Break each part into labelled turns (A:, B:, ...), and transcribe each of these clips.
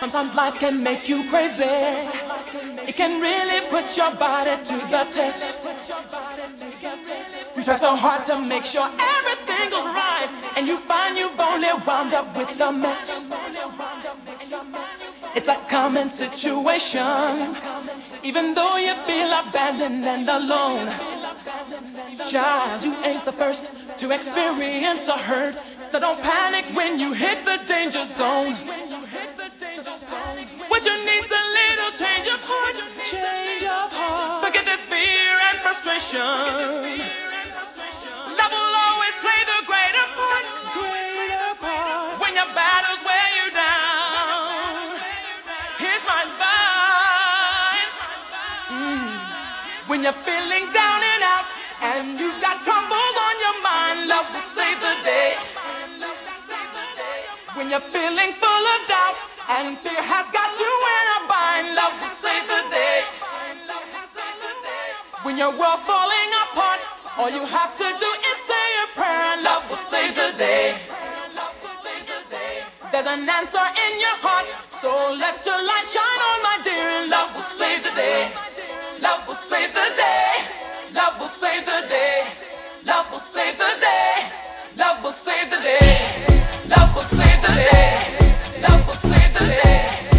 A: Sometimes life can make you crazy. It can really put your body to the test. You try so hard to make sure everything goes right, and you find you've only wound up with a mess. It's a common situation, even though you feel abandoned and alone. Child, you ain't the first to experience a hurt, so don't panic when you hit the danger zone. Change of heart, change of heart. Forget this fear and frustration. Love will always play the greater part, greater part. When your battles wear you down, here's my advice. Mm. When you're feeling down and out, and you've got troubles on your mind, love will save the day. When you're feeling full of doubt and fear has got you in a bind, love will save the day. When your world's falling apart, all you have to do is say a prayer and love will save the day. There's an answer in your heart, so let your light shine on, my dear, and love will save the day. Love will save the day. Love will save the day. Love will save the day. Love will save the day. Love will save the day. Love will save
B: Cuéntale.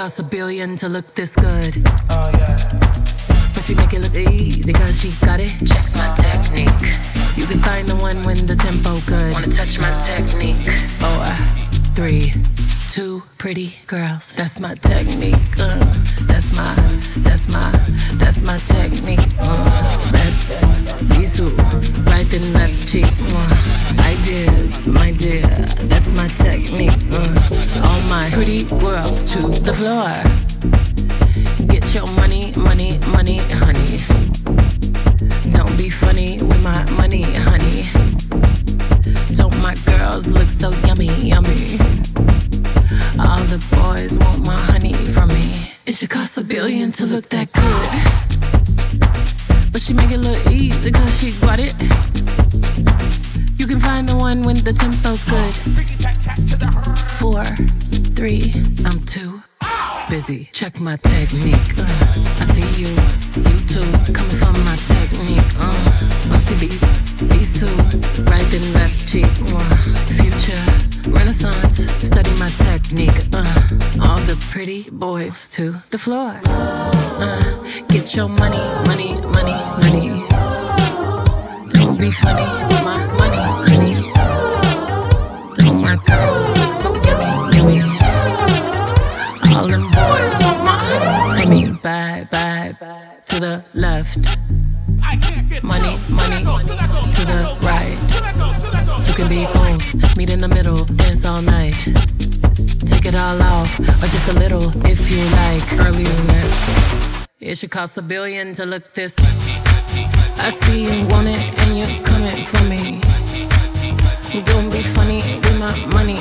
B: Cost a billion to look this good. Oh, yeah. But she make it look easy cause she got it. Check my technique. You can find the one when the tempo good. Wanna touch my technique? Four, three, pretty girls. That's my technique. Uh, that's my, that's my, that's my technique. Uh, Bisou, right and left cheek. Uh, ideas, my dear, that's my technique. Uh, all my pretty girls to the floor. Get your money, money, money, honey. Don't be funny with my money, honey. Don't my girls look so yummy, yummy? All the boys want my honey from me. It should cost a billion to look that good. But she make it look easy cause she got it. You can find the one when the tempo's good. Four, three, I'm two busy. Check my technique. Uh, I see you, you too, coming from my technique. Uh, bossy beat, be right and left cheek. Uh, future, renaissance, study my technique. Uh, all the pretty boys to the floor. Uh, get your money, money, money, money. Don't be funny with my money, honey. Don't my girls look so yummy, yummy? All them boys want my honey from me. Bye, bye, bye. To the left. Money, money, money. to the. You can be both. Meet in the middle, dance all night. Take it all off, or just a little if you like. That. It should cost a billion to look this. I see you want it and you're coming for me. Don't be funny with my money,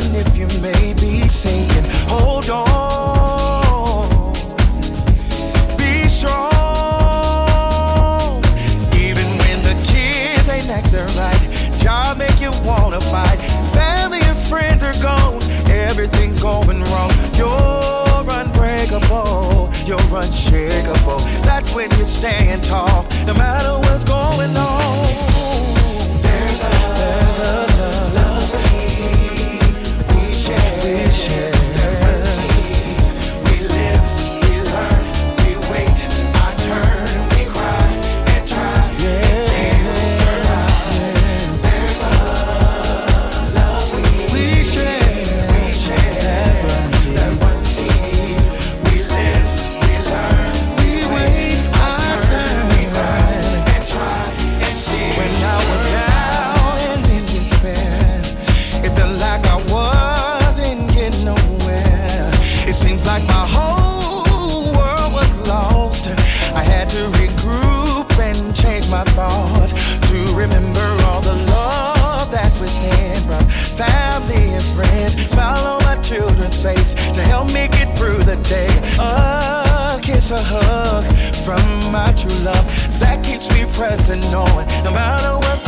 B: than if you may be sinking, hold on. Be strong. Even when the kids ain't acting right, job make you wanna fight. Family and
C: friends are gone, everything's going wrong. You're unbreakable, you're unshakable.
D: That's when you stand tall, no matter what's going on. There's a, there's a a hug from my true love that keeps me present, knowing no matter what's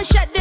E: I'ma shut this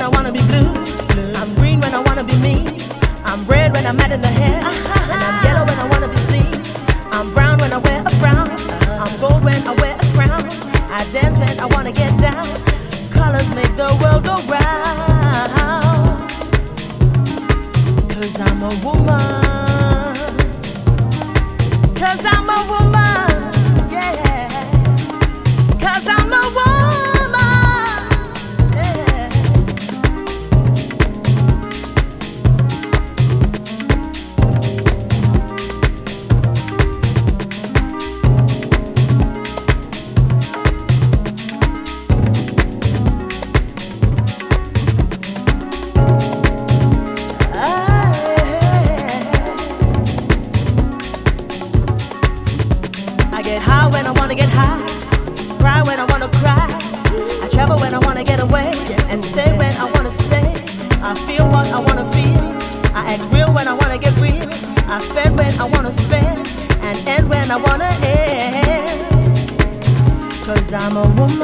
E: when I wanna
F: be
G: blue. I'm green when I wanna be me. I'm red when I'm mad in the head. Ah, and I'm yellow when I wanna be seen. I'm brown when I wear a frown. Uh-huh. I'm gold when I wear a crown. I dance when I wanna get down. Colors make the world go round. Cause I'm a woman. Cause I'm a woman. I'm a woman.